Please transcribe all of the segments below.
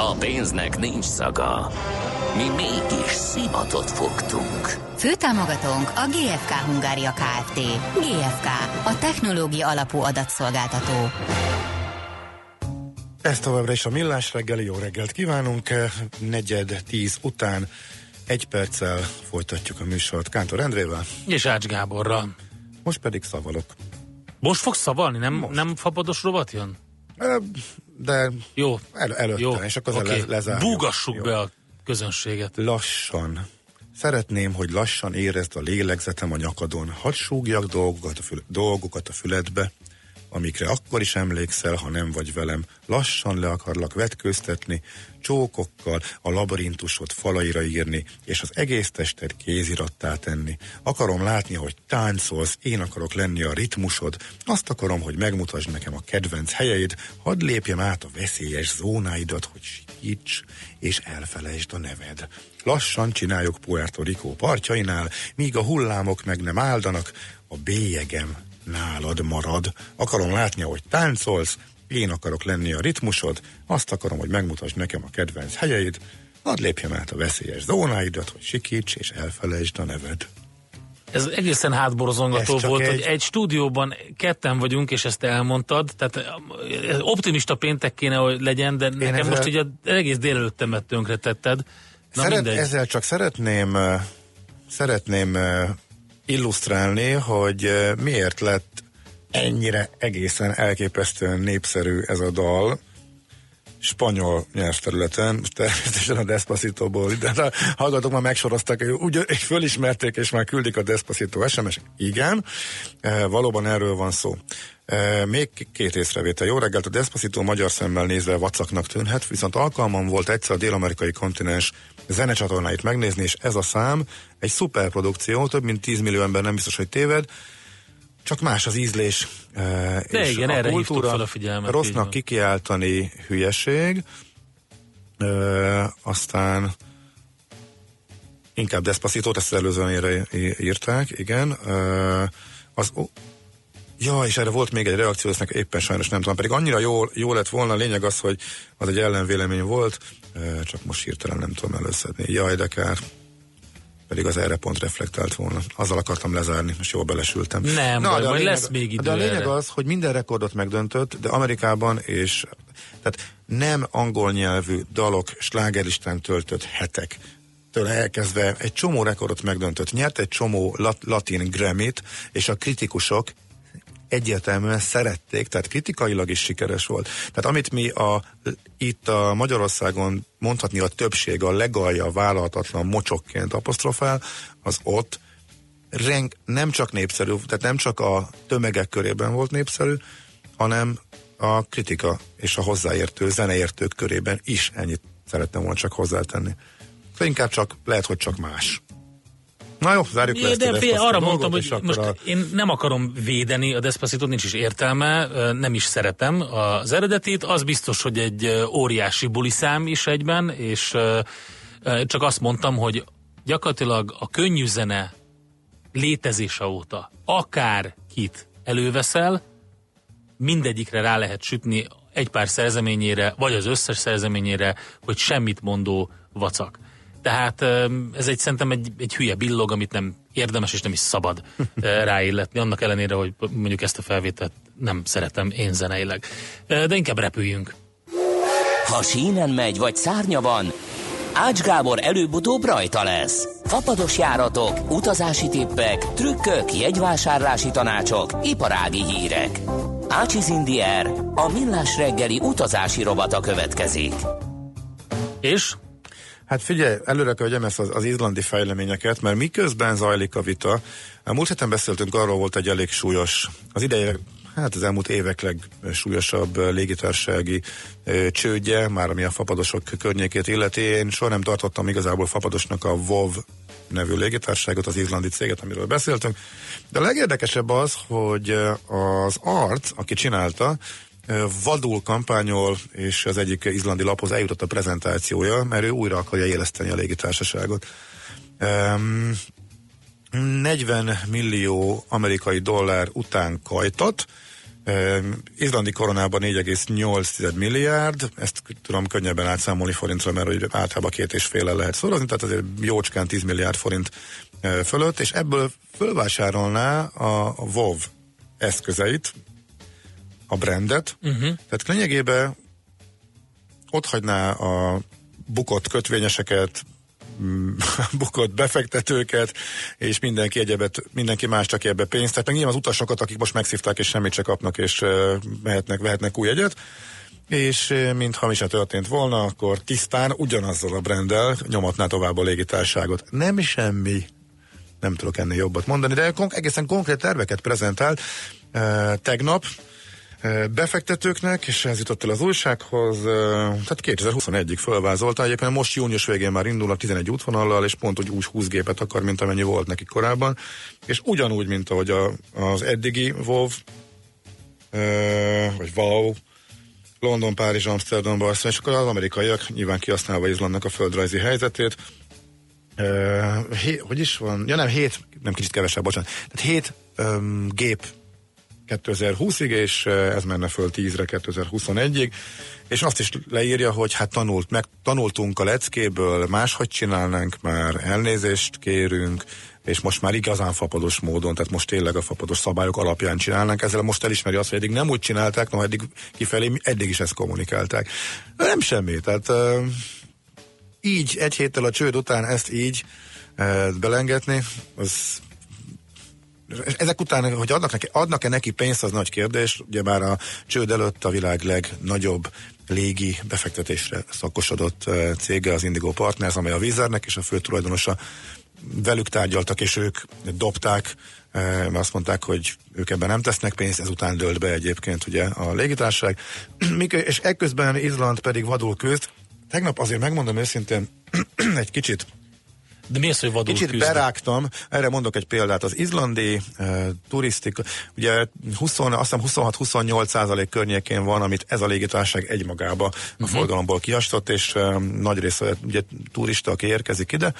A pénznek nincs szaga. Mi mégis szimatot fogtunk. Főtámogatónk a GFK Hungária Kft. GFK, a technológia alapú adatszolgáltató. Ez továbbra is a Millás reggeli, jó reggelt kívánunk. Negyed tíz után egy perccel folytatjuk a műsort Kántor Endrével. És Ács Gáborral. Most pedig szavalok. Most fogsz szavalni? Nem, Most. nem fapados rovat jön? De Jó. el, előtte, Jó. és akkor okay. lezárjuk. Búgassuk Jó. be a közönséget. Lassan. Szeretném, hogy lassan érezd a lélegzetem a nyakadon. Hadd súgjak dolgokat a, fül- dolgokat a füledbe, amikre akkor is emlékszel, ha nem vagy velem. Lassan le akarlak vetköztetni, csókokkal a labirintusot falaira írni, és az egész tested kézirattá tenni. Akarom látni, hogy táncolsz, én akarok lenni a ritmusod, azt akarom, hogy megmutasd nekem a kedvenc helyeid, hadd lépjem át a veszélyes zónáidat, hogy sikíts, és elfelejtsd a neved. Lassan csináljuk Puerto Rico partjainál, míg a hullámok meg nem áldanak, a bélyegem nálad marad. Akarom látni, hogy táncolsz, én akarok lenni a ritmusod, azt akarom, hogy megmutasd nekem a kedvenc helyeid, hadd lépjem át a veszélyes zónáidat, hogy sikíts és elfelejtsd a neved. Ez egészen hátborzongató Ez volt, egy- hogy egy stúdióban ketten vagyunk, és ezt elmondtad, tehát ez optimista péntek kéne, hogy legyen, de nekem ezzel- most az egész délelőttemet tönkre tetted. Na Szeret, mindegy. ezzel csak szeretném, eh, szeretném eh, illusztrálni, hogy eh, miért lett ennyire egészen elképesztően népszerű ez a dal spanyol nyelvterületen, most természetesen a Despacito-ból, de a hallgatók már megsorozták, úgy és fölismerték, és már küldik a Despacito SMS. Igen, e, valóban erről van szó. E, még két észrevétel. Jó reggelt, a Despacito magyar szemmel nézve vacaknak tűnhet, viszont alkalmam volt egyszer a dél-amerikai kontinens zenecsatornáit megnézni, és ez a szám egy szuperprodukció, több mint 10 millió ember nem biztos, hogy téved, csak más az ízlés. e, De és igen, a erre kultúra fel a figyelmet, így Rossznak van. kikiáltani hülyeség, ö, aztán inkább Despacito, ezt az előzően írták, igen. Ö, az, ja, és erre volt még egy reakció, ezt éppen sajnos nem tudom, pedig annyira jó, jó lett volna, a lényeg az, hogy az egy ellenvélemény volt, csak most hirtelen nem tudom előszedni. Jaj, de kár pedig az erre pont reflektált volna. Azzal akartam lezárni, most jól belesültem. Nem baj, de majd lesz még idő De a lényeg erre. az, hogy minden rekordot megdöntött, de Amerikában és tehát nem angol nyelvű dalok slágerlistán töltött hetek től elkezdve egy csomó rekordot megdöntött. Nyert egy csomó lat, latin Grammy-t, és a kritikusok egyértelműen szerették, tehát kritikailag is sikeres volt. Tehát amit mi a, itt a Magyarországon mondhatni a többség a legalja vállalhatatlan mocsokként apostrofál, az ott reng, nem csak népszerű, tehát nem csak a tömegek körében volt népszerű, hanem a kritika és a hozzáértő zeneértők körében is ennyit szerettem volna csak hozzátenni. De inkább csak, lehet, hogy csak más. Na jó, zárjuk le ezt a de arra mondtam, hogy most a- én nem akarom védeni a despacito nincs is értelme, nem is szeretem az eredetit, az biztos, hogy egy óriási buliszám is egyben, és csak azt mondtam, hogy gyakorlatilag a könnyű zene létezése óta akár kit előveszel, mindegyikre rá lehet sütni egy pár szerzeményére, vagy az összes szerzeményére, hogy semmit mondó vacak. Tehát ez egy szerintem egy, egy hülye billog, amit nem érdemes és nem is szabad ráilletni, annak ellenére, hogy mondjuk ezt a felvételt nem szeretem én zeneileg. De inkább repüljünk. Ha sínen megy, vagy szárnya van, Ács Gábor előbb-utóbb rajta lesz. Fapados járatok, utazási tippek, trükkök, jegyvásárlási tanácsok, iparági hírek. Ácsiz Indier, a millás reggeli utazási rovata következik. És Hát figyelj, előre kell vegyem ezt az, az izlandi fejleményeket, mert miközben zajlik a vita, a múlt héten beszéltünk, arról volt egy elég súlyos, az ideje, hát az elmúlt évek legsúlyosabb légitársági csődje, már ami a fapadosok környékét illeti. Én soha nem tartottam igazából fapadosnak a WOV nevű légitárságot, az izlandi céget, amiről beszéltünk. De a legérdekesebb az, hogy az ART, aki csinálta, vadul kampányol, és az egyik izlandi laphoz eljutott a prezentációja, mert ő újra akarja éleszteni a légitársaságot. 40 millió amerikai dollár után kajtat, Izlandi koronában 4,8 milliárd, ezt tudom könnyebben átszámolni forintra, mert hogy általában két és féle lehet szorozni, tehát azért jócskán 10 milliárd forint fölött, és ebből fölvásárolná a WoW eszközeit, a brandet, uh-huh. tehát lényegében ott hagyná a bukott kötvényeseket, bukott befektetőket, és mindenki egyebet, mindenki más csak ebbe pénzt. Tehát meg nyilván az utasokat, akik most megszívták, és semmit se kapnak, és mehetnek, vehetnek új egyet. És mintha mi se történt volna, akkor tisztán ugyanazzal a brenddel nyomatná tovább a légitárságot. Nem semmi nem tudok ennél jobbat mondani, de egészen konkrét terveket prezentált tegnap, befektetőknek, és ez jutott el az újsághoz, tehát 2021-ig fölvázolta, egyébként most június végén már indul a 11 útvonallal, és pont úgy 20 gépet akar, mint amennyi volt neki korábban, és ugyanúgy, mint ahogy a, az eddigi WoW, vagy WoW, London, Párizs, Amsterdam, Barcelona, és akkor az amerikaiak nyilván kihasználva Izlandnak a földrajzi helyzetét, Uh, hé, hogy is van? Ja nem, hét, nem kicsit kevesebb, bocsánat. Tehát hét gép 2020-ig, és ez menne föl 10-re 2021-ig, és azt is leírja, hogy hát tanult, meg tanultunk a leckéből, máshogy csinálnánk már, elnézést kérünk, és most már igazán fapados módon, tehát most tényleg a fapados szabályok alapján csinálnánk, ezzel most elismeri azt, hogy eddig nem úgy csinálták, no eddig kifelé eddig is ezt kommunikálták. Nem semmi, tehát így egy héttel a csőd után ezt így belengetni, az ezek után, hogy adnak neki, adnak-e neki pénzt, az nagy kérdés. Ugye már a csőd előtt a világ legnagyobb légi befektetésre szakosodott eh, cége az Indigo Partners, amely a Vizernek és a fő tulajdonosa velük tárgyaltak, és ők dobták, eh, mert azt mondták, hogy ők ebben nem tesznek pénzt, ezután dölt be egyébként ugye a légitárság. és ekközben Izland pedig vadul küzd. Tegnap azért megmondom őszintén, egy kicsit de mi az, hogy vadul Kicsit küzd? berágtam, erre mondok egy példát. Az izlandi uh, turisztika, ugye 20, azt hiszem 26-28 százalék környékén van, amit ez a légitárság egymagába uh-huh. a mhm. forgalomból kiastott, és uh, nagy része ugye turista, aki érkezik ide, uh,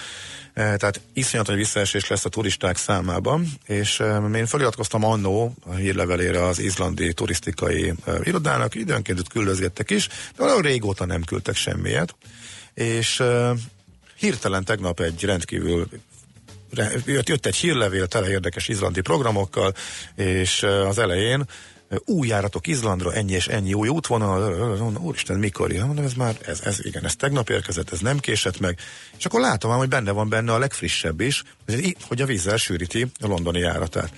tehát iszonyat nagy visszaesés lesz a turisták számában, és uh, én feliratkoztam annó a hírlevelére az izlandi turisztikai irodának, időnként küldözgettek is, de valahol régóta nem küldtek semmiet, és Hirtelen tegnap egy rendkívül jött, jött egy hírlevél tele érdekes izlandi programokkal, és az elején új járatok Izlandra, ennyi és ennyi új útvonal, úristen, mikor jön? Mondom, ez már, ez, ez igen, ez tegnap érkezett, ez nem késett meg. És akkor látom hogy benne van benne a legfrissebb is, hogy a vízzel sűríti a londoni járatát.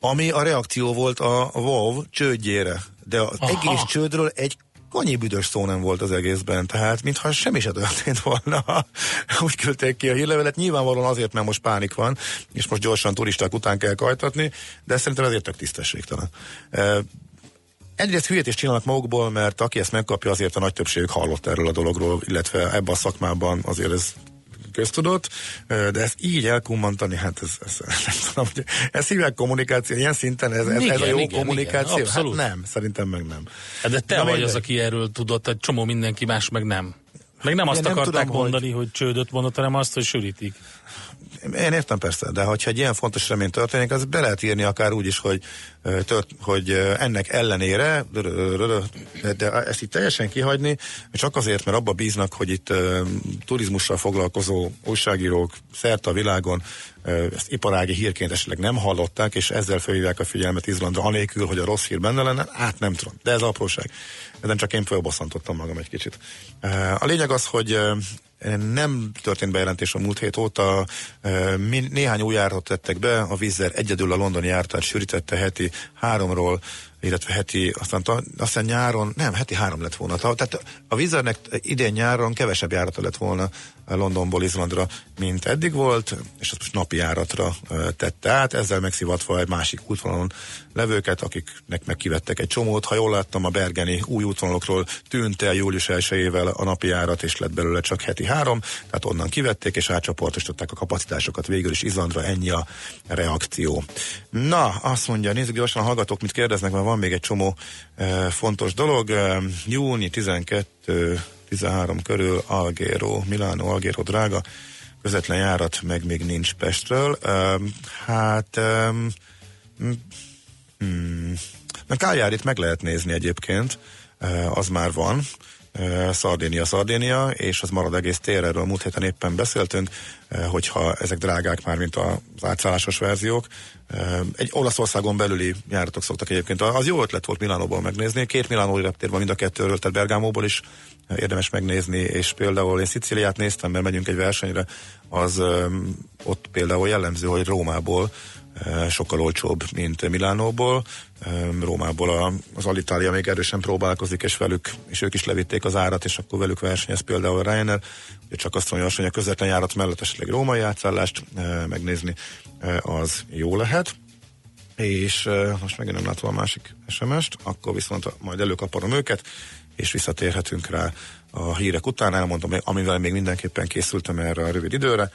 Ami a reakció volt a WoW csődjére. De az Aha. egész csődről egy annyi büdös szó nem volt az egészben, tehát mintha semmi se történt volna. Úgy küldték ki a hírlevelet, nyilvánvalóan azért, mert most pánik van, és most gyorsan turisták után kell kajtatni, de szerintem ezért tök tisztességtelen. Egyrészt hülyét is csinálnak magukból, mert aki ezt megkapja, azért a nagy többségük hallott erről a dologról, illetve ebben a szakmában azért ez köztudott, de ezt így elkummantani, hát ez, ez nem tudom, hogy ez hívják kommunikáció, ilyen szinten ez, ez, igen, ez a jó igen, kommunikáció? Igen, hát nem, szerintem meg nem. Hát de te Na, vagy az, aki erről tudott, egy csomó mindenki más meg nem. Meg nem azt Én akarták nem tudom, mondani, hogy... hogy csődöt mondott, hanem azt, hogy sűrítik. Én értem persze, de hogyha egy ilyen fontos remény történik, az be lehet írni akár úgy is, hogy, tört, hogy ennek ellenére, de ezt itt teljesen kihagyni, csak azért, mert abba bíznak, hogy itt turizmussal foglalkozó újságírók szerte a világon ezt iparági hírként esetleg nem hallották, és ezzel felhívják a figyelmet Izlandra, anélkül, hogy a rossz hír benne lenne, hát nem tudom, de ez apróság. Ezen csak én fölbosszantottam magam egy kicsit. A lényeg az, hogy nem történt bejelentés a múlt hét óta, néhány új járatot tettek be, a vízzel egyedül a londoni jártát sűrítette heti háromról illetve heti, aztán aztán nyáron, nem, heti három lett volna. Tehát a Vizernek idén nyáron kevesebb járata lett volna Londonból Izlandra, mint eddig volt, és azt most napi járatra tette át, ezzel megszivatva egy másik útvonalon levőket, akiknek megkivettek egy csomót. Ha jól láttam, a Bergeni új útvonalokról tűnt el július 1 a napi járat, és lett belőle csak heti három, tehát onnan kivették, és átcsoportosították a kapacitásokat végül is Izlandra, ennyi a reakció. Na, azt mondja, nézzük gyorsan a hallgatók, mit kérdeznek, mert van még egy csomó fontos dolog. Júni 12 13 körül Algero, Milano, Algero drága, közvetlen járat meg még nincs Pestről. Hát hmm, mert Káljárit meg lehet nézni egyébként, az már van, Szardénia, Szardénia, és az marad egész tér, erről múlt héten éppen beszéltünk, hogyha ezek drágák már, mint az átszállásos verziók. Egy Olaszországon belüli járatok szoktak egyébként. Az jó ötlet volt Milánóból megnézni. Két Milánói reptér van mind a kettőről, tehát Bergámóból is érdemes megnézni, és például én Sziciliát néztem, mert megyünk egy versenyre, az ott például jellemző, hogy Rómából sokkal olcsóbb, mint Milánóból. Rómából az Alitalia még erősen próbálkozik, és velük, és ők is levitték az árat, és akkor velük versenyez például a Ryanair. Csak azt mondja, hogy a közvetlen járat mellett esetleg római átszállást megnézni, az jó lehet. És most megint nem látom a másik SMS-t, akkor viszont majd előkaparom őket, és visszatérhetünk rá a hírek után. Elmondom, amivel még mindenképpen készültem erre a rövid időre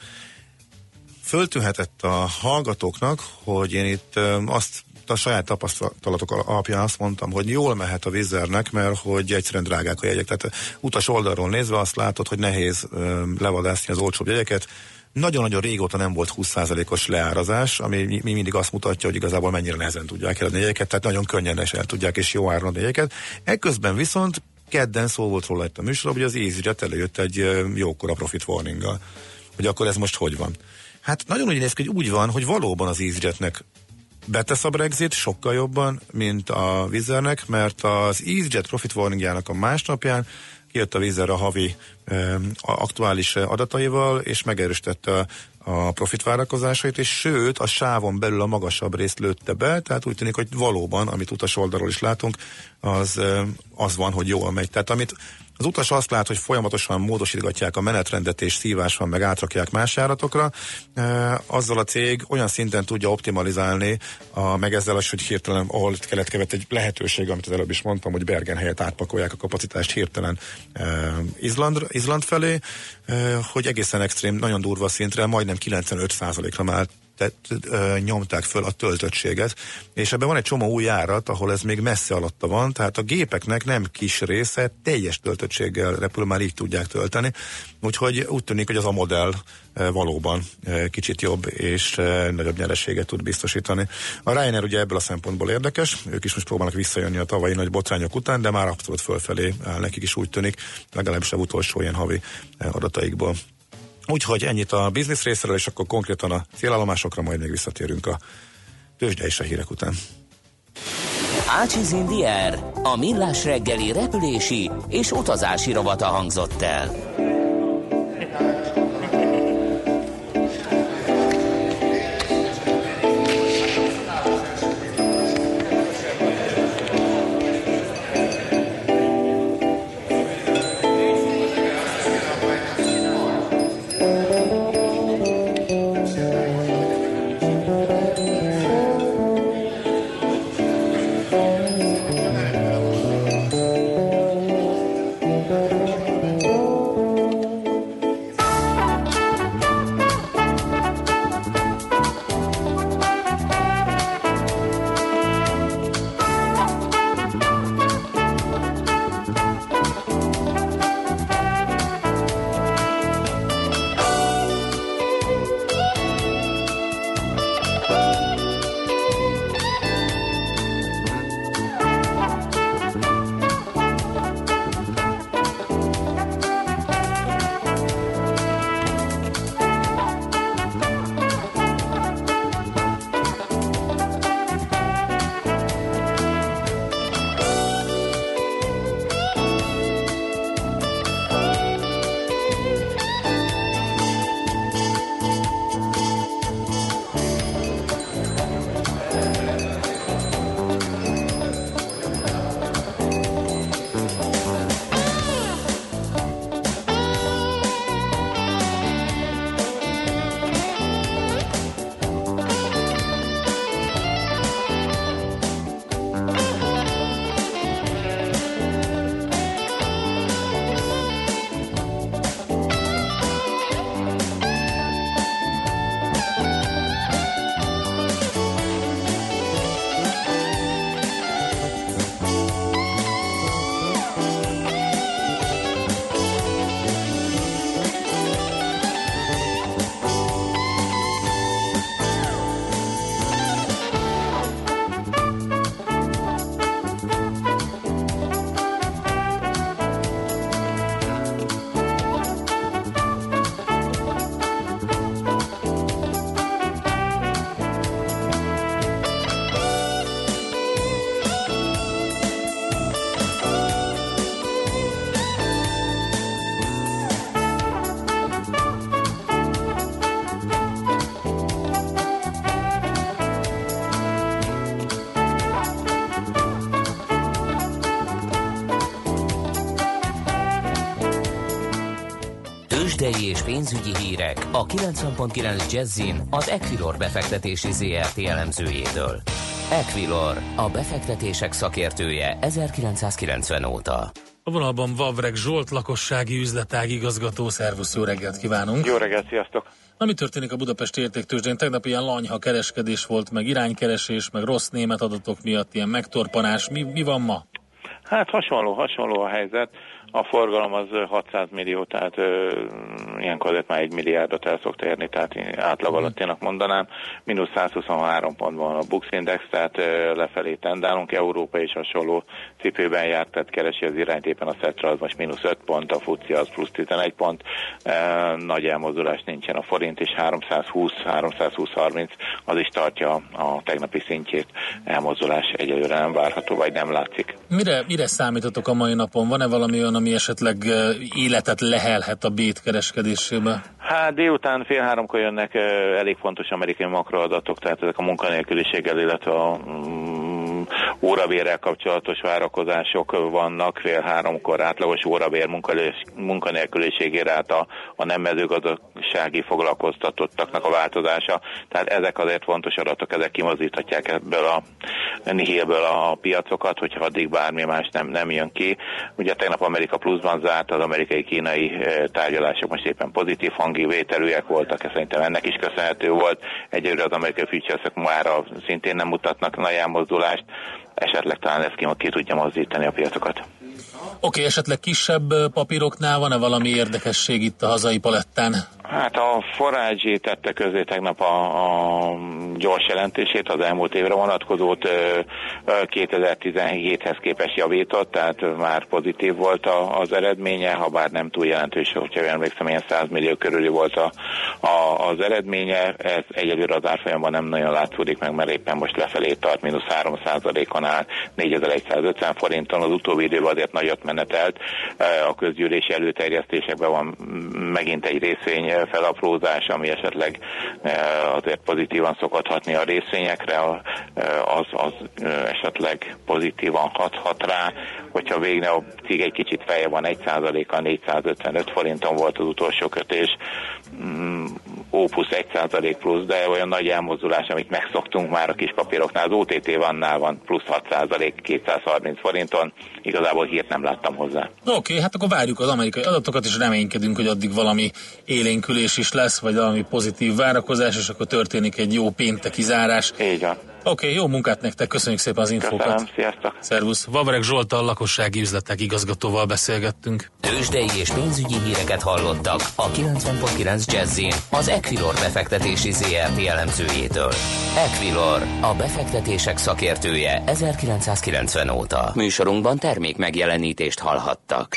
föltűnhetett a hallgatókok, hogy én itt azt a saját tapasztalatok alapján azt mondtam, hogy jól mehet a vizernek, mert hogy egyszerűen drágák a jegyek. Tehát utas oldalról nézve azt látod, hogy nehéz levadászni az olcsóbb jegyeket. Nagyon-nagyon régóta nem volt 20%-os leárazás, ami mi mindig azt mutatja, hogy igazából mennyire nehezen tudják eladni jegyeket, tehát nagyon könnyen is el tudják és jó áron adni jegyeket. Ekközben viszont kedden szó volt róla itt a műsorban, hogy az EasyJet előjött egy jókora profit warning hogy akkor ez most hogy van. Hát nagyon úgy néz ki, hogy úgy van, hogy valóban az EasyJetnek betesz a Brexit sokkal jobban, mint a Vizernek, mert az EasyJet profit warningjának a másnapján kijött a Vizer a havi e, aktuális adataival, és megerősítette a profit várakozásait, és sőt, a sávon belül a magasabb részt lőtte be, tehát úgy tűnik, hogy valóban, amit utas oldalról is látunk, az, az van, hogy jól megy. Tehát amit az utas azt lát, hogy folyamatosan módosítgatják a menetrendet és szívás van, meg átrakják más járatokra, azzal a cég olyan szinten tudja optimalizálni, a, meg ezzel az, hogy hirtelen, ahol keletkezett egy lehetőség, amit az előbb is mondtam, hogy Bergen helyett átpakolják a kapacitást hirtelen Izland, Izland felé, hogy egészen extrém, nagyon durva szintre, majdnem 95%-ra már tett, ö, nyomták föl a töltöttséget, és ebben van egy csomó új járat, ahol ez még messze alatta van, tehát a gépeknek nem kis része teljes töltöttséggel repül, már így tudják tölteni, úgyhogy úgy tűnik, hogy az a modell valóban kicsit jobb és nagyobb nyereséget tud biztosítani. A Ryanair ugye ebből a szempontból érdekes, ők is most próbálnak visszajönni a tavalyi nagy botrányok után, de már abszolút fölfelé nekik is úgy tűnik, legalábbis a utolsó ilyen havi adataikból. Úgyhogy ennyit a biznisz részéről, és akkor konkrétan a célállomásokra majd még visszatérünk a tőzsde és a hírek után. Ácsiz Indier, a millás reggeli repülési és utazási rovata hangzott el. Pénzügyi hírek a 90.9 Jazzin az Equilor befektetési ZRT elemzőjétől. Equilor, a befektetések szakértője 1990 óta. A vonalban Vavreg Zsolt, lakossági üzletág igazgató. Szervusz, jó reggelt kívánunk! Jó reggelt, sziasztok! Na, mi történik a Budapesti értéktőzsdén? Tegnap ilyen lanyha kereskedés volt, meg iránykeresés, meg rossz német adatok miatt ilyen megtorpanás. Mi, mi van ma? Hát hasonló, hasonló a helyzet. A forgalom az 600 millió, tehát ö, ilyenkor azért már egy milliárdot el szokta érni, tehát átlag alatténak mondanám. Minusz 123 pont van a Bux Index, tehát ö, lefelé tendálunk. Európa is hasonló cipőben járt, tehát keresi az irányt, éppen a Szetra az most mínusz 5 pont, a FUCI az plusz 11 pont. E, nagy elmozdulás nincsen a forint is, 320-320-30 az is tartja a tegnapi szintjét. Elmozdulás egyelőre nem várható, vagy nem látszik. Mire, mire számítotok a mai napon? Van-e valami olyan, ami esetleg életet lehelhet a bét kereskedésébe? Hát délután fél háromkor jönnek elég fontos amerikai makroadatok, tehát ezek a munkanélküliséggel, illetve a órabérrel kapcsolatos várakozások vannak, fél háromkor átlagos órabér munkanélküliségére át a, a nem mezőgazdasági foglalkoztatottaknak a változása. Tehát ezek azért fontos adatok, ezek kimozíthatják ebből a nihilből a piacokat, hogyha addig bármi más nem, nem jön ki. Ugye tegnap Amerika pluszban zárt, az amerikai-kínai tárgyalások most éppen pozitív hangi vételűek voltak, ez szerintem ennek is köszönhető volt. Egyelőre az amerikai futures már szintén nem mutatnak nagy elmozdulást, esetleg talán ez ki, tudja mozdítani a piacokat. Oké, okay, esetleg kisebb papíroknál van-e valami érdekesség itt a hazai palettán? Hát a Forage tette közé tegnap a, a gyors jelentését, az elmúlt évre vonatkozót 2017-hez képest javított, tehát már pozitív volt a, az eredménye, ha bár nem túl jelentős, hogyha emlékszem, ilyen 100 millió körüli volt a, a, az eredménye, ez egyelőre az árfolyamban nem nagyon látszódik meg, mert éppen most lefelé tart, mínusz 3 on áll, 4150 forinton, az utóbbi időben azért nagyot menetelt, a közgyűlési előterjesztésekben van megint egy részvény felaprózás, ami esetleg azért pozitívan szokott hatni a részvényekre, az, az esetleg pozitívan hathat rá, hogyha végre a cég egy kicsit feje van, 1%-a 455 forinton volt az utolsó kötés, mm, Ó plusz 1% plusz, de olyan nagy elmozdulás, amit megszoktunk már a kis papíroknál, az OTT vannál van plusz 6% 230 forinton, igazából hírt nem láttam hozzá. Oké, okay, hát akkor várjuk az amerikai adatokat, és reménykedünk, hogy addig valami élénkülés is lesz, vagy valami pozitív várakozás, és akkor történik egy jó pénteki zárás. Így van. Oké, okay, jó munkát nektek, köszönjük szépen az infókat. Köszönöm, sziasztok. Szervusz. Vavreg Zsoltal lakossági üzletek igazgatóval beszélgettünk. Tőzsdei és pénzügyi híreket hallottak a 90.9 Jazzin az Equilor befektetési ZRT elemzőjétől. Equilor, a befektetések szakértője 1990 óta. Műsorunkban termék megjelenítést hallhattak.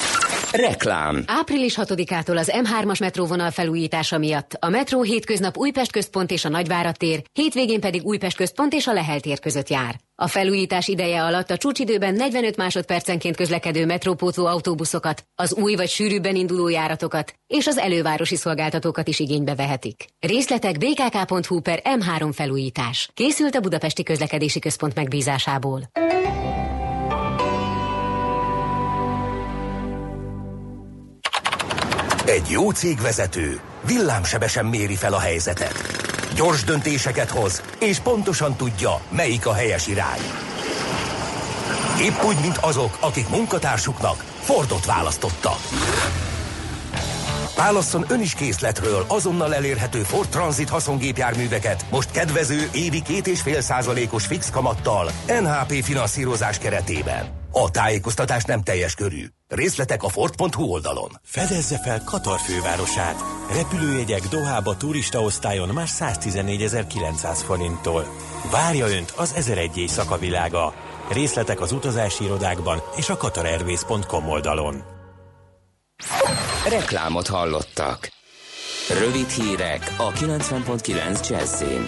Reklám. Április 6-ától az M3-as metróvonal felújítása miatt a metró hétköznap Újpest központ és a Nagyvárad tér, hétvégén pedig Újpest központ és a Lehel tér között jár. A felújítás ideje alatt a csúcsidőben 45 másodpercenként közlekedő metrópótló autóbuszokat, az új vagy sűrűbben induló járatokat és az elővárosi szolgáltatókat is igénybe vehetik. Részletek bkk.hu per M3 felújítás. Készült a Budapesti Közlekedési Központ megbízásából. Egy jó cégvezető villámsebesen méri fel a helyzetet. Gyors döntéseket hoz, és pontosan tudja, melyik a helyes irány. Épp úgy, mint azok, akik munkatársuknak Fordot választotta. Válasszon ön is készletről azonnal elérhető Ford Transit haszongépjárműveket most kedvező évi két és fél százalékos fix kamattal NHP finanszírozás keretében. A tájékoztatás nem teljes körű. Részletek a Ford.hu oldalon. Fedezze fel Katar fővárosát. Repülőjegyek Dohába turista osztályon már 114.900 forinttól. Várja Önt az 1001 éjszaka világa. Részletek az utazási irodákban és a qatarairways.com oldalon. Reklámot hallottak. Rövid hírek a 90.9 Jazzin.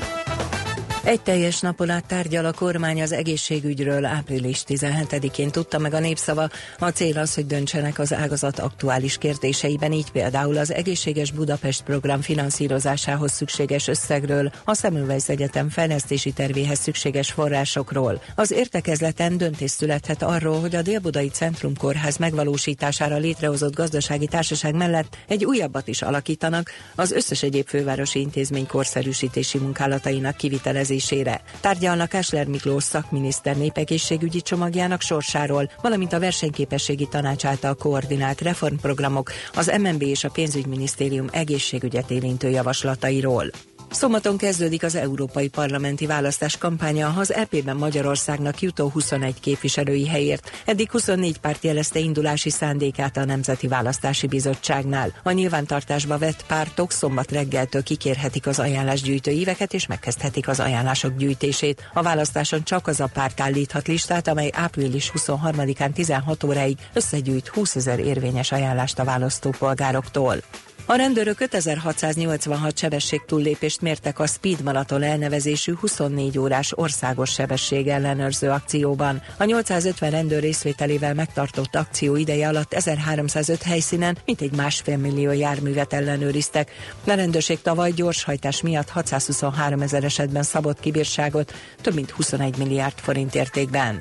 Egy teljes napon át tárgyal a kormány az egészségügyről április 17-én tudta meg a népszava. A cél az, hogy döntsenek az ágazat aktuális kérdéseiben, így például az Egészséges Budapest program finanszírozásához szükséges összegről, a Szemülweis Egyetem fejlesztési tervéhez szükséges forrásokról. Az értekezleten döntés születhet arról, hogy a Délbudai Centrum Kórház megvalósítására létrehozott gazdasági társaság mellett egy újabbat is alakítanak, az összes egyéb fővárosi intézmény korszerűsítési munkálatainak kivitelezésére rendezésére. Tárgyalnak Kásler Miklós szakminiszter népegészségügyi csomagjának sorsáról, valamint a versenyképességi tanács által koordinált reformprogramok, az MNB és a pénzügyminisztérium egészségügyet érintő javaslatairól. Szombaton kezdődik az európai parlamenti választás kampánya az EP-ben Magyarországnak jutó 21 képviselői helyért. Eddig 24 párt jelezte indulási szándékát a Nemzeti Választási Bizottságnál. A nyilvántartásba vett pártok szombat reggeltől kikérhetik az ajánlásgyűjtő éveket és megkezdhetik az ajánlások gyűjtését. A választáson csak az a párt állíthat listát, amely április 23-án 16 óráig összegyűjt 20 ezer érvényes ajánlást a választópolgároktól. A rendőrök 5686 sebesség túllépést mértek a Speed Marathon elnevezésű 24 órás országos sebesség ellenőrző akcióban. A 850 rendőr részvételével megtartott akció ideje alatt 1305 helyszínen mintegy másfél millió járművet ellenőriztek. A rendőrség tavaly gyorshajtás miatt 623 ezer esetben szabott kibírságot, több mint 21 milliárd forint értékben.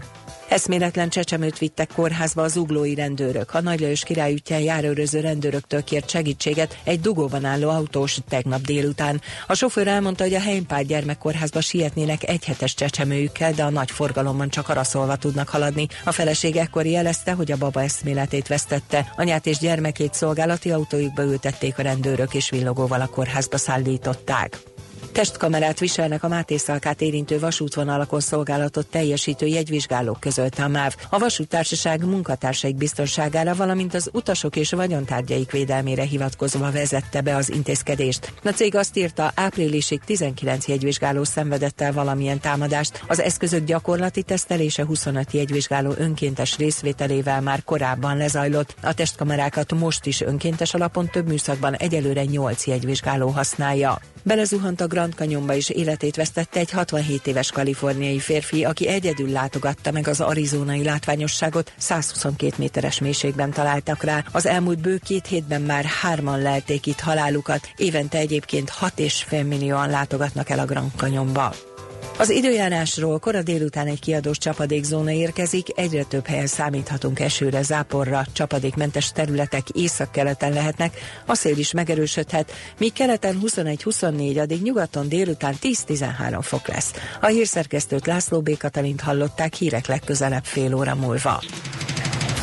Eszméletlen csecsemőt vittek kórházba az uglói rendőrök. A Nagy Lajos király útján járőröző rendőröktől kért segítséget egy dugóban álló autós tegnap délután. A sofőr elmondta, hogy a Heimpál gyermekkórházba sietnének egyhetes csecsemőjükkel, de a nagy forgalomban csak araszolva tudnak haladni. A feleség ekkor jelezte, hogy a baba eszméletét vesztette. Anyát és gyermekét szolgálati autójukba ültették a rendőrök és villogóval a kórházba szállították. Testkamerát viselnek a Máté Szalkát érintő vasútvonalakon szolgálatot teljesítő jegyvizsgálók közölte a MÁV. A vasútársaság munkatársaik biztonságára, valamint az utasok és vagyontárgyaik védelmére hivatkozva vezette be az intézkedést. A cég azt írta, áprilisig 19 jegyvizsgáló szenvedett el valamilyen támadást. Az eszközök gyakorlati tesztelése 25 jegyvizsgáló önkéntes részvételével már korábban lezajlott. A testkamerákat most is önkéntes alapon több műszakban egyelőre 8 jegyvizsgáló használja. Belezuhant a Grand Canyonba és életét vesztette egy 67 éves kaliforniai férfi, aki egyedül látogatta meg az arizonai látványosságot, 122 méteres mélységben találtak rá. Az elmúlt bő két hétben már hárman lelték itt halálukat, évente egyébként 6,5 millióan látogatnak el a Grand Canyonba. Az időjárásról kora délután egy kiadós csapadékzóna érkezik, egyre több helyen számíthatunk esőre, záporra, csapadékmentes területek északkeleten lehetnek, a szél is megerősödhet, míg keleten 21-24, addig nyugaton délután 10-13 fok lesz. A hírszerkesztőt László B. Katalint hallották hírek legközelebb fél óra múlva.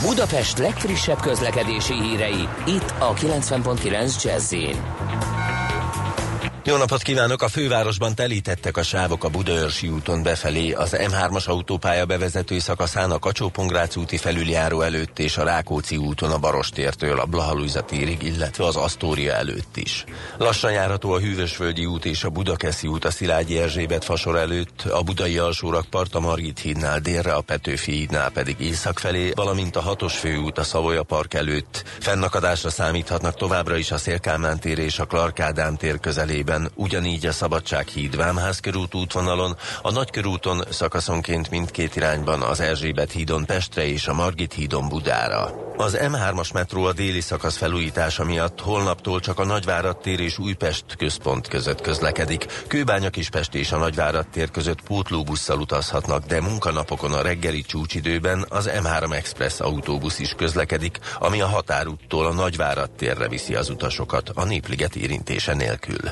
Budapest legfrissebb közlekedési hírei, itt a 90.9 jazz jó napot kívánok! A fővárosban telítettek a sávok a Budaörsi úton befelé, az M3-as autópálya bevezető szakaszán a kacsó úti felüljáró előtt és a Rákóczi úton a Barostértől a Blahalújza térig, illetve az Asztória előtt is. Lassan járható a Hűvösvölgyi út és a Budakeszi út a Szilágyi Erzsébet fasor előtt, a Budai alsórakpart a Margit hídnál délre, a Petőfi hídnál pedig észak felé, valamint a hatos főút a Szavoya Park előtt. Fennakadásra számíthatnak továbbra is a Szélkámán tér és a Clark tér közelében területen, ugyanígy a Szabadsághíd Vámházkörút útvonalon, a Nagykörúton szakaszonként mindkét irányban az Erzsébet hídon Pestre és a Margit hídon Budára. Az M3-as metró a déli szakasz felújítása miatt holnaptól csak a Nagyvárad tér és Újpest központ között közlekedik. Kőbánya Kispest és a Nagyvárad tér között pótlóbusszal utazhatnak, de munkanapokon a reggeli csúcsidőben az M3 Express autóbusz is közlekedik, ami a határúttól a Nagyvárad térre viszi az utasokat a népliget érintése nélkül.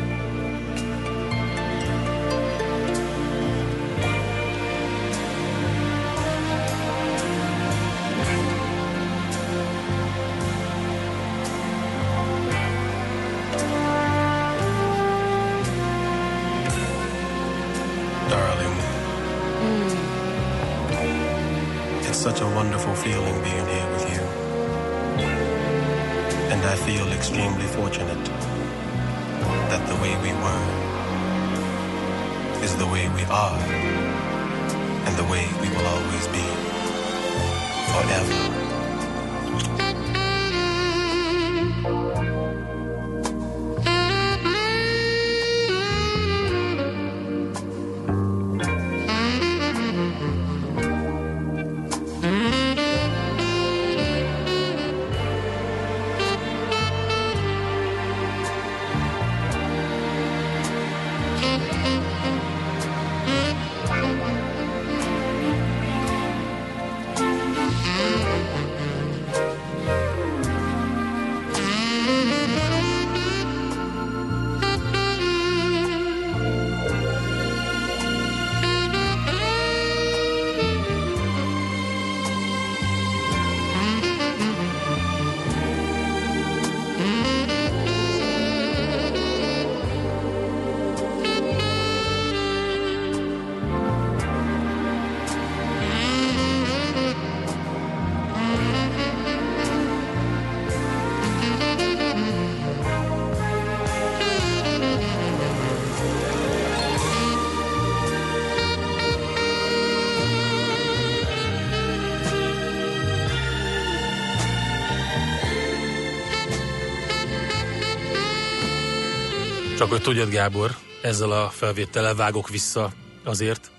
Hogy tudjad, Gábor, ezzel a felvétellel vágok vissza azért,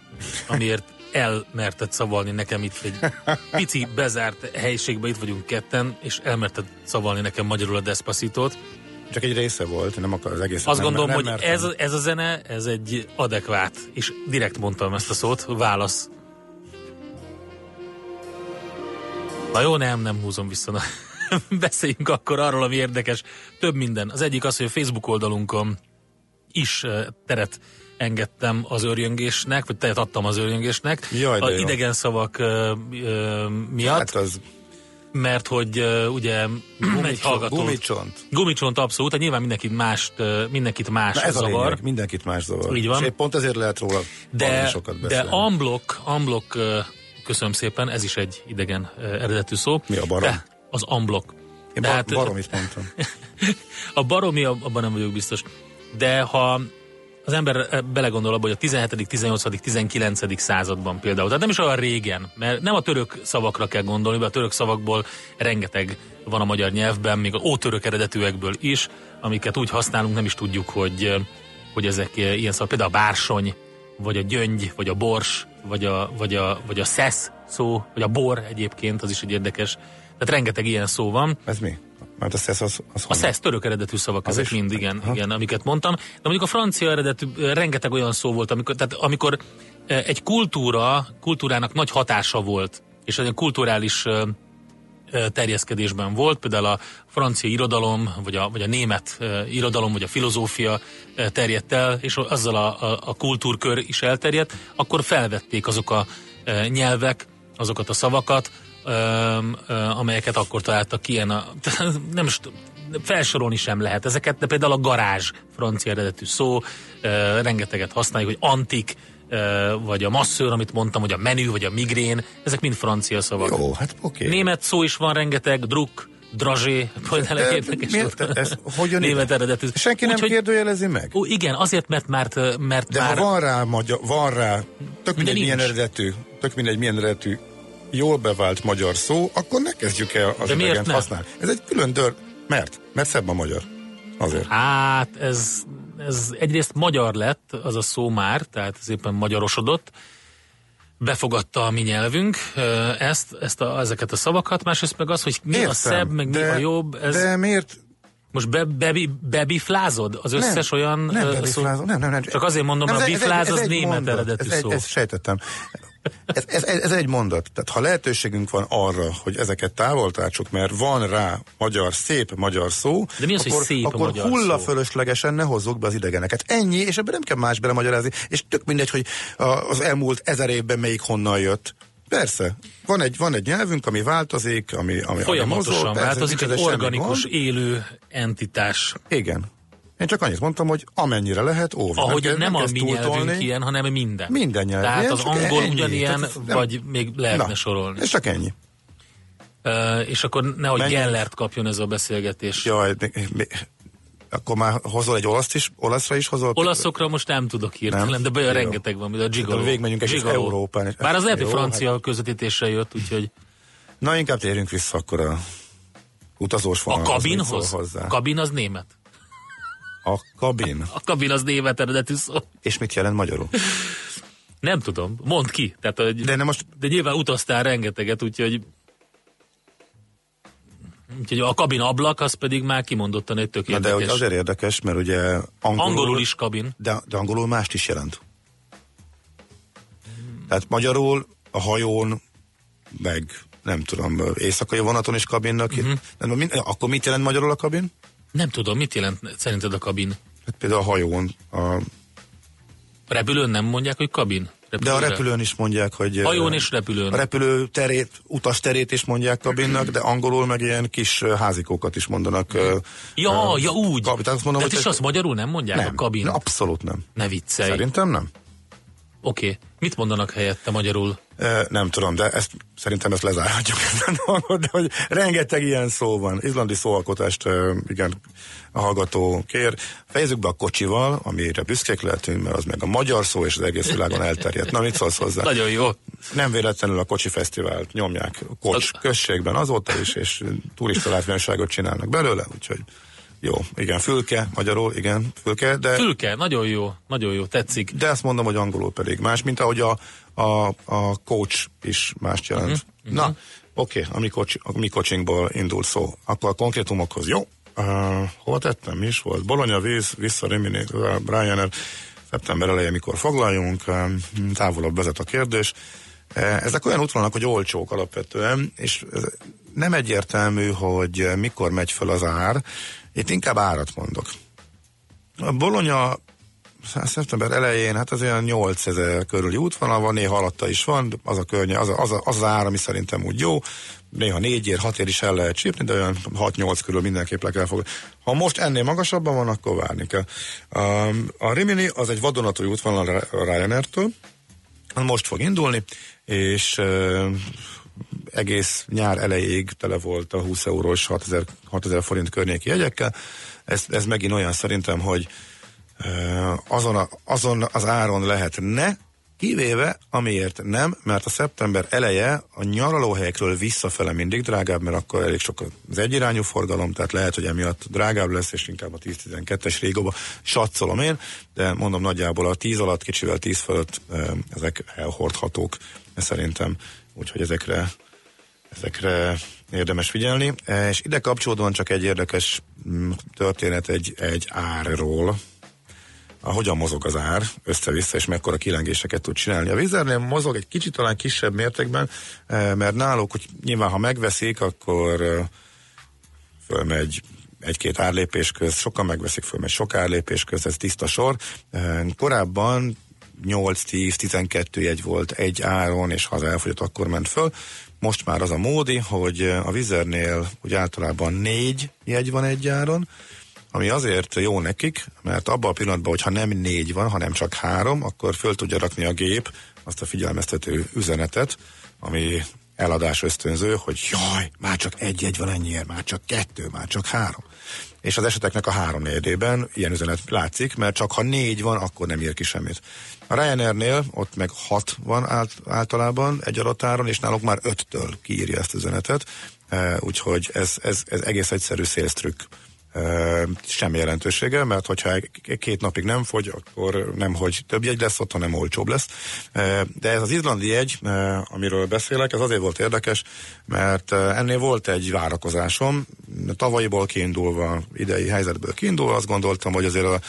amiért elmerted szavalni nekem itt egy pici bezárt helyiségben, itt vagyunk ketten, és elmerted szavalni nekem magyarul a Despacitot. Csak egy része volt, nem akar az egész. Azt nem, gondolom, nem, hogy mertem. ez, ez a zene, ez egy adekvát, és direkt mondtam ezt a szót, válasz. Na jó, nem, nem húzom vissza. Na. Beszéljünk akkor arról, ami érdekes. Több minden. Az egyik az, hogy a Facebook oldalunkon is teret engedtem az őrjöngésnek, vagy teret adtam az őrjöngésnek. Jaj, de a jó. idegen szavak ö, ö, miatt. Hát az mert hogy ugye egy hallgató... Gumicsont. Gumicsont abszolút, tehát nyilván mindenkit, mást, mindenkit más Na ez zavar. a lényeg, mindenkit más zavar. Így van. És pont ezért lehet róla de, sokat de beszélni. unblock, unblock, uh, köszönöm szépen, ez is egy idegen eredetű szó. Mi a barom? De az unblock. Én De bar- hát, baromit mondtam. a baromi, abban nem vagyok biztos. De ha az ember belegondol abba, hogy a 17., 18., 19. században például, tehát nem is olyan régen, mert nem a török szavakra kell gondolni, mert a török szavakból rengeteg van a magyar nyelvben, még a ótörök eredetűekből is, amiket úgy használunk, nem is tudjuk, hogy, hogy ezek ilyen szavak. Például a bársony, vagy a gyöngy, vagy a bors, vagy a, vagy a, vagy a szesz szó, vagy a bor egyébként, az is egy érdekes. Tehát rengeteg ilyen szó van. Ez mi? Mert a szesz az, az A szesz török eredetű szavak, Az ezek is? mind, igen, igen, amiket mondtam. De mondjuk a francia eredetű rengeteg olyan szó volt, amikor, tehát amikor egy kultúra, kultúrának nagy hatása volt, és egy kulturális terjeszkedésben volt, például a francia irodalom, vagy a, vagy a német irodalom, vagy a filozófia terjedt el, és azzal a, a, a kultúrkör is elterjedt, akkor felvették azok a nyelvek, azokat a szavakat, ö, ö, amelyeket akkor találtak ki ilyen a, nem is felsorolni sem lehet ezeket, de például a garázs francia eredetű szó, ö, rengeteget használjuk, hogy antik, vagy a masszőr, amit mondtam, vagy a menü, vagy a migrén, ezek mind francia szavak. Jó, hát oké. Német szó is van rengeteg, druk, drazsé, például De érdekes miért? Ez hogyan Német ide? eredetű. Senki nem Úgyhogy- kérdőjelezi meg? Ó, igen, azért, mert már, mert De már van rá, magyar, van rá, tök mindegy milyen eredetű, tök mindegy milyen eredetű, jól bevált magyar szó, akkor ne kezdjük el az De miért nem? használni. Ez egy külön dör. Mert? Mert szebb a magyar. Azért. Hát ez, ez egyrészt magyar lett, az a szó már, tehát ez éppen magyarosodott, befogadta a mi nyelvünk ezt, ezt a, ezeket a szavakat, másrészt meg az, hogy mi Értem, a szebb, meg mi de- a jobb, ez De miért? most be, bebi, bebiflázod az összes nem, olyan nem, bebiflázom, nem, nem, nem. Csak azért mondom, Nem, a ez bifláz ez az német mondat. eredetű ez szó. Ezt sejtettem. Ez, ez, ez, egy mondat. Tehát ha lehetőségünk van arra, hogy ezeket távol tartsuk, mert van rá magyar, szép magyar szó, De mi az, hogy akkor, szép a akkor magyar hulla szó? fölöslegesen ne hozzuk be az idegeneket. Ennyi, és ebben nem kell más belemagyarázni, és tök mindegy, hogy a- az elmúlt ezer évben melyik honnan jött. Persze, van egy, van egy nyelvünk, ami változik, ami, ami ami Folyamatosan mozog, persze, változik, egy organikus, élő entitás. Igen. Én csak annyit mondtam, hogy amennyire lehet, óvni. Ahogy kell- nem, a kezd mi nyelvünk ilyen, hanem minden. Minden nyelv Tehát ilyen, az angol ennyi. ugyanilyen, Tehát nem- vagy még lehetne Na, sorolni. Ez csak ennyi. Uh, és akkor nehogy Mennyi- Gellert kapjon ez a beszélgetés. Jaj, Akkor már hozol egy olaszt is, olaszra is hozol? Olaszokra most nem tudok hirtelen, Nem? de Jó. rengeteg van, a. Szerintem végigmegyünk Gigolo. Európán. Bár az lehet, hogy francia közvetítésre jött, úgyhogy Na, inkább térjünk vissza akkor a utazós a vonalhoz. Mit kabinhoz? A kabin az német. A kabin. A kabin az német eredetű szó. És mit jelent magyarul? Nem tudom, mondd ki. Tehát, hogy, De nem most de nyilván utaztál rengeteget, úgyhogy Úgyhogy a kabin ablak, az pedig már kimondottan egy tök Na de hogy érdekes. azért érdekes, mert ugye angolul, Angolul is kabin. De, de angolul mást is jelent. Tehát magyarul a hajón, meg nem tudom, éjszakai vonaton is kabinnak. Mhm. Uh-huh. Min, akkor mit jelent magyarul a kabin? Nem tudom, mit jelent szerinted a kabin? Hát például a hajón. A, A repülőn nem mondják, hogy kabin? de a Repülőre? repülőn is mondják, hogy... Hajón és repülőn. A repülő terét, utas terét is mondják kabinnak, de angolul meg ilyen kis házikókat is mondanak. Ja, eh, ja úgy. Kabin, tehát azt mondom, de hogy és azt magyarul nem mondják nem, a kabin? abszolút nem. Ne viccelj. Szerintem nem. Oké. Okay. Mit mondanak helyette magyarul? Nem tudom, de ezt, szerintem ezt lezárhatjuk ezen a dolgot, de hogy rengeteg ilyen szó van. Izlandi szóalkotást, igen, a hallgató kér. Fejezzük be a kocsival, amire büszkék lehetünk, mert az meg a magyar szó, és az egész világon elterjedt. Na, mit szólsz hozzá? Nagyon jó. Nem véletlenül a kocsi fesztivált nyomják Kocs községben azóta is, és turista látványosságot csinálnak belőle, úgyhogy jó, igen, fülke, magyarul, igen, fülke, de... Fülke, nagyon jó, nagyon jó, tetszik. De azt mondom, hogy angolul pedig más, mint ahogy a, a, a coach is mást jelent. Mhm, Uh-huh, Na, oké, okay, a, mi coach, a mi coachingból indul szó. Akkor a konkrétumokhoz jó. Uh, hova tettem? Mi is volt? Bologna, víz, vissza Rimini, uh, Ryanair, szeptember eleje, mikor foglaljunk, uh, távolabb vezet a kérdés. Ezek olyan útvonalak, hogy olcsók alapvetően, és nem egyértelmű, hogy mikor megy fel az ár. Itt inkább árat mondok. A Bologna hát szeptember elején, hát az olyan 8000 körüli útvonal van, néha alatta is van, az a környe, az, a, az, a, az, az ár, ami szerintem úgy jó, néha négy ér, hat ér is el lehet csípni, de olyan 6-8 körül mindenképp le kell fogni. Ha most ennél magasabban van, akkor várni kell. Um, a Rimini az egy vadonatúj útvonal a Ryanair-től, most fog indulni, és egész nyár elejéig tele volt a 20 eurós 6000, 6000 forint környéki jegyekkel. Ez, ez megint olyan szerintem, hogy azon, a, azon az áron lehetne, kivéve amiért nem, mert a szeptember eleje a nyaralóhelyekről visszafele mindig drágább, mert akkor elég sok az egyirányú forgalom, tehát lehet, hogy emiatt drágább lesz, és inkább a 10-12-es régóba satszolom én, de mondom nagyjából a 10 alatt, kicsivel 10 fölött ezek elhordhatók szerintem, úgyhogy ezekre ezekre érdemes figyelni. És ide kapcsolódóan csak egy érdekes mm, történet egy, egy árról, a hogyan mozog az ár össze-vissza, és mekkora kilengéseket tud csinálni. A vizernél mozog egy kicsit talán kisebb mértékben, eh, mert náluk, hogy nyilván ha megveszik, akkor eh, fölmegy egy-két árlépés köz, sokan megveszik, fölmegy sok árlépés köz, ez tiszta sor. Eh, Korábban 8-10-12 jegy volt egy áron, és ha az elfogyott, akkor ment föl. Most már az a módi, hogy a vizernél úgy általában négy jegy van egy áron, ami azért jó nekik, mert abban a pillanatban, hogyha nem négy van, hanem csak három, akkor föl tudja rakni a gép azt a figyelmeztető üzenetet, ami eladás ösztönző, hogy jaj, már csak egy egy van ennyiért, már csak kettő, már csak három. És az eseteknek a három négyében ilyen üzenet látszik, mert csak ha négy van, akkor nem ír ki semmit. A Ryanairnél ott meg hat van ált, általában egy adott áron, és náluk már öttől kiírja ezt az üzenetet, e, úgyhogy ez, ez, ez egész egyszerű sales trükk. Uh, semmi jelentősége, mert hogyha két napig nem fogy, akkor nem, hogy több jegy lesz ott, hanem olcsóbb lesz. De ez az izlandi jegy, amiről beszélek, ez azért volt érdekes, mert ennél volt egy várakozásom, tavalyiból kiindulva, idei helyzetből kiindulva, azt gondoltam, hogy azért a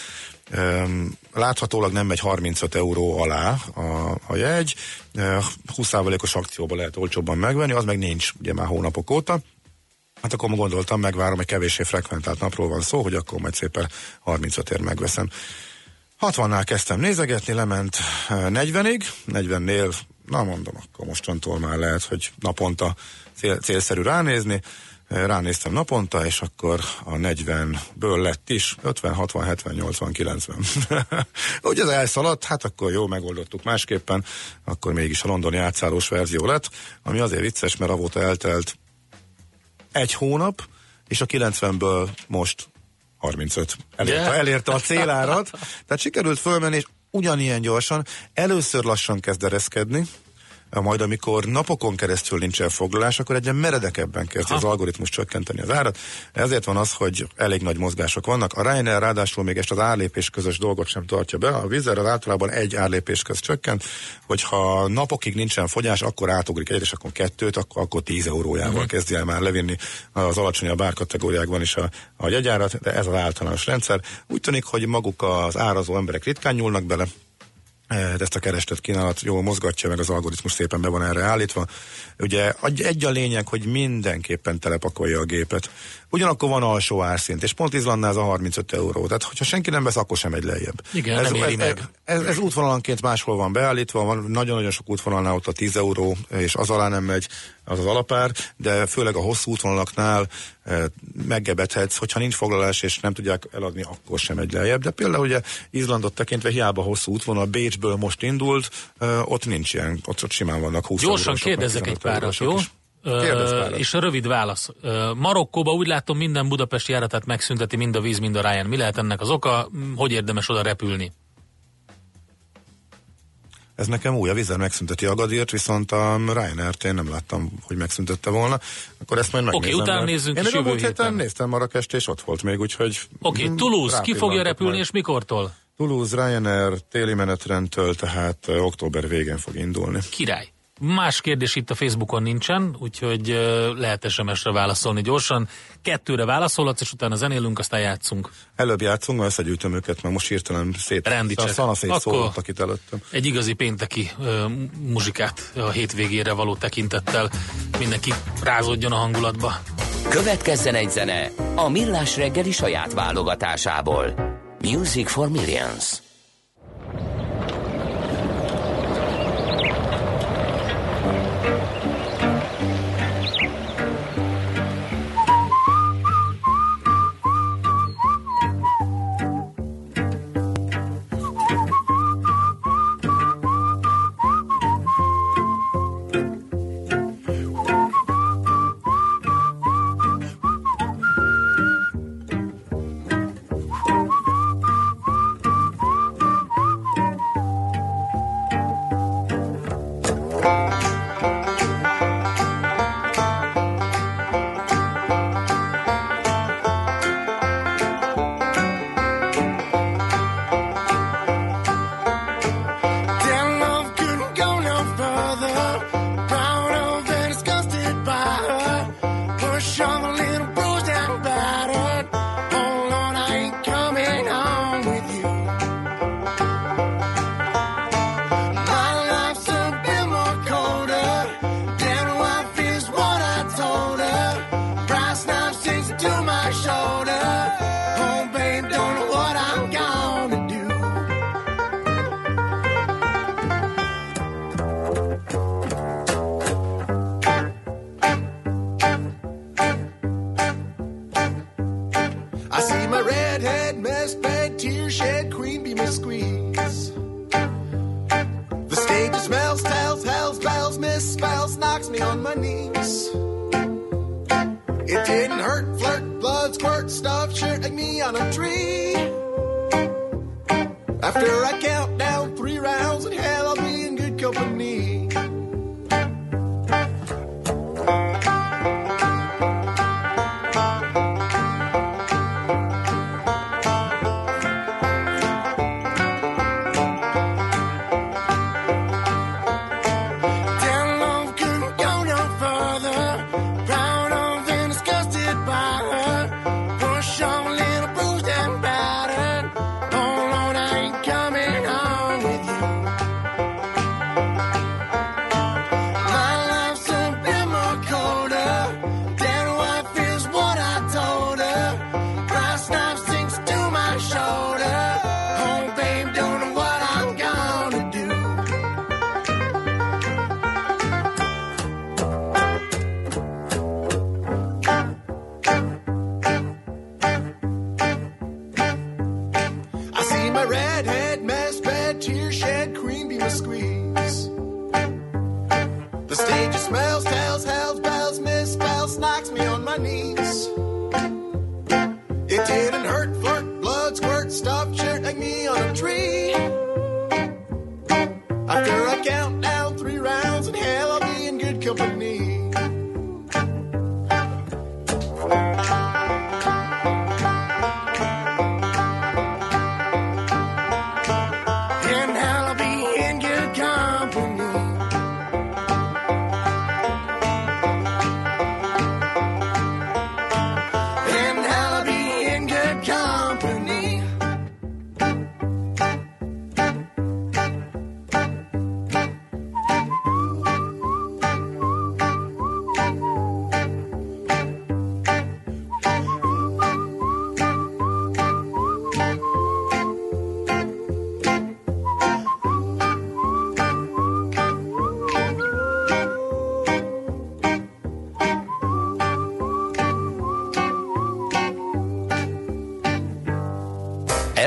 láthatólag nem megy 35 euró alá a, a jegy, uh, 20%-os akcióban lehet olcsóbban megvenni, az meg nincs ugye már hónapok óta. Hát akkor gondoltam, megvárom, egy kevéssé frekventált napról van szó, hogy akkor majd szépen 35 ér megveszem. 60-nál kezdtem nézegetni, lement 40-ig, 40-nél, na mondom, akkor mostantól már lehet, hogy naponta cél, célszerű ránézni. Ránéztem naponta, és akkor a 40-ből lett is 50, 60, 70, 80, 90. Úgy ez elszaladt, hát akkor jó, megoldottuk másképpen, akkor mégis a londoni átszállós verzió lett, ami azért vicces, mert avóta eltelt egy hónap, és a 90-ből most 35. Elérte, Yeah. elérte a célárat, tehát sikerült fölmenni, és ugyanilyen gyorsan, először lassan kezd ereszkedni, majd amikor napokon keresztül nincsen foglalás, akkor egyre meredekebben kezd az algoritmus csökkenteni az árat. Ezért van az, hogy elég nagy mozgások vannak. A Ryanair ráadásul még ezt az árlépés közös dolgot sem tartja be. A Vizer az általában egy árlépés köz csökkent, hogyha napokig nincsen fogyás, akkor átugrik egyet, és akkor kettőt, akkor, akkor 10 eurójával uh-huh. kezdi el már levinni az alacsonyabb árkategóriákban is a, a jegyárat, de ez az általános rendszer. Úgy tűnik, hogy maguk az árazó emberek ritkán nyúlnak bele, ezt a kerestet kínálat jól mozgatja, meg az algoritmus szépen be van erre állítva. Ugye egy a lényeg, hogy mindenképpen telepakolja a gépet. Ugyanakkor van alsó árszint, és pont Izlandnál ez a 35 euró. Tehát, hogyha senki nem vesz, akkor sem megy lejjebb. Igen, ez, nem éri ez, meg. Ez, ez, ez útvonalanként máshol van beállítva, van nagyon-nagyon sok útvonalnál ott a 10 euró, és az alá nem megy az az alapár, de főleg a hosszú útvonalaknál e, meggebethetsz, hogyha nincs foglalás és nem tudják eladni, akkor sem megy lejjebb. De például ugye Izlandot tekintve hiába hosszú útvonal, Bécsből most indult, e, ott nincs ilyen, ott, ott simán vannak 20 Gyorsan kérdezzek egy 15 párat, jó? is. Párat. és a rövid válasz. Marokkóba úgy látom minden budapesti járatát megszünteti mind a víz, mind a Ryan. Mi lehet ennek az oka? M, Hogy érdemes oda repülni? Ez nekem új, a Vizer megszünteti Agadírt, viszont a Ryanair-t én nem láttam, hogy megszüntette volna. Akkor ezt majd Oké, megnézem. utána nézzünk Én is jövő héten héten. néztem Marrakest, és ott volt még, úgyhogy... Oké, mm, Toulouse, ki fogja repülni majd. és mikortól? Toulouse Ryanair téli menetrendtől, tehát október végén fog indulni. Király. Más kérdés itt a Facebookon nincsen, úgyhogy lehet SMS-re válaszolni gyorsan. Kettőre válaszolhatsz, és utána zenélünk, aztán játszunk. Előbb játszunk, mert összegyűjtöm őket, mert most hirtelen szét, Rendítsek. a szana szét Akkor- szólottak itt előttem. Egy igazi pénteki ö, muzsikát a hétvégére való tekintettel. Mindenki rázódjon a hangulatba. Következzen egy zene a Millás reggeli saját válogatásából. Music for Millions.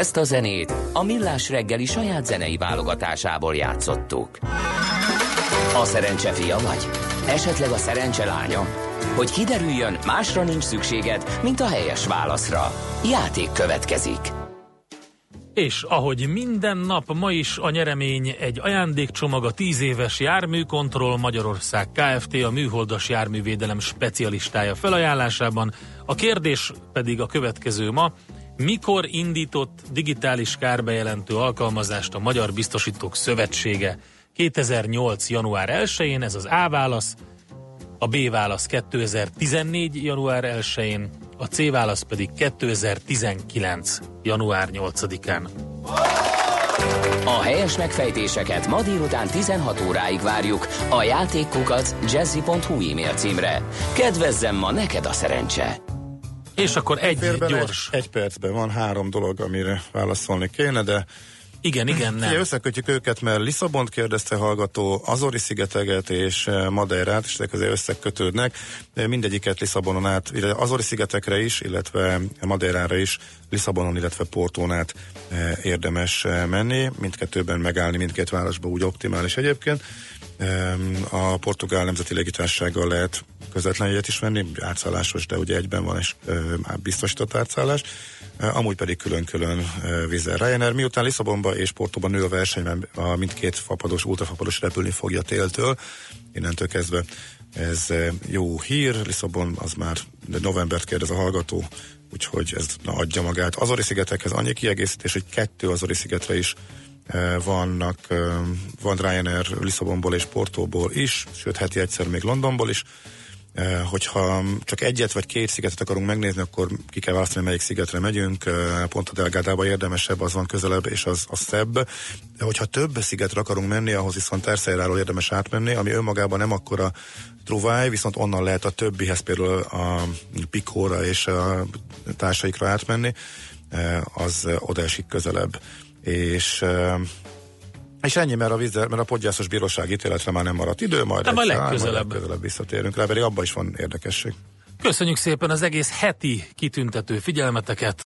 Ezt a zenét a Millás reggeli saját zenei válogatásából játszottuk. A szerencse fia vagy? Esetleg a szerencse lánya? Hogy kiderüljön, másra nincs szükséged, mint a helyes válaszra. Játék következik. És ahogy minden nap, ma is a nyeremény egy ajándékcsomag a 10 éves járműkontroll Magyarország Kft. a műholdas járművédelem specialistája felajánlásában. A kérdés pedig a következő ma. Mikor indított digitális kárbejelentő alkalmazást a Magyar Biztosítók Szövetsége? 2008. január 1-én, ez az A válasz, a B válasz 2014. január 1-én, a C válasz pedig 2019. január 8-án. A helyes megfejtéseket ma délután 16 óráig várjuk a játékkukac jazzy.hu e-mail címre. Kedvezzem ma neked a szerencse! És akkor egy gyors. Egy, egy percben van három dolog, amire válaszolni kéne, de Igen, igen, nem. Ugye összekötjük őket, mert Lisszabont kérdezte hallgató, Azori szigeteget és eh, Madeirát, és ezek azért összekötődnek. De Mindegyiket Lisszabonon át, illetve Azori szigetekre is, illetve Madeirára is, Lisszabonon, illetve Portón át eh, érdemes eh, menni. Mindkettőben megállni, mindkét városban úgy optimális egyébként. A portugál nemzeti légitársággal lehet közvetlen jegyet is venni, átszállásos, de ugye egyben van és már biztosított átszállás. Amúgy pedig külön-külön Vizer Ryanair. Miután Lisszabonba és Portóban nő a verseny, mert a mindkét fapados, ultrafapados repülni fogja téltől, innentől kezdve ez jó hír. Lisszabon az már de novembert kérdez a hallgató, úgyhogy ez na, adja magát. Azori szigetekhez annyi kiegészítés, hogy kettő Azori szigetre is vannak, van Ryanair Lisszabonból és Portóból is, sőt heti egyszer még Londonból is. Hogyha csak egyet vagy két szigetet akarunk megnézni, akkor ki kell választani, melyik szigetre megyünk. Pont a Delgádába érdemesebb, az van közelebb, és az, az szebb. De hogyha több szigetre akarunk menni, ahhoz viszont Terszeiráról érdemes átmenni, ami önmagában nem akkora truváj, viszont onnan lehet a többihez például a Pikóra és a társaikra átmenni, az eh, oda esik közelebb és és ennyi, mert a, vízzel, mert a podgyászos bíróság ítéletre már nem maradt idő, majd, De majd egyszer, legközelebb. majd legközelebb visszatérünk rá, pedig abban is van érdekesség. Köszönjük szépen az egész heti kitüntető figyelmeteket.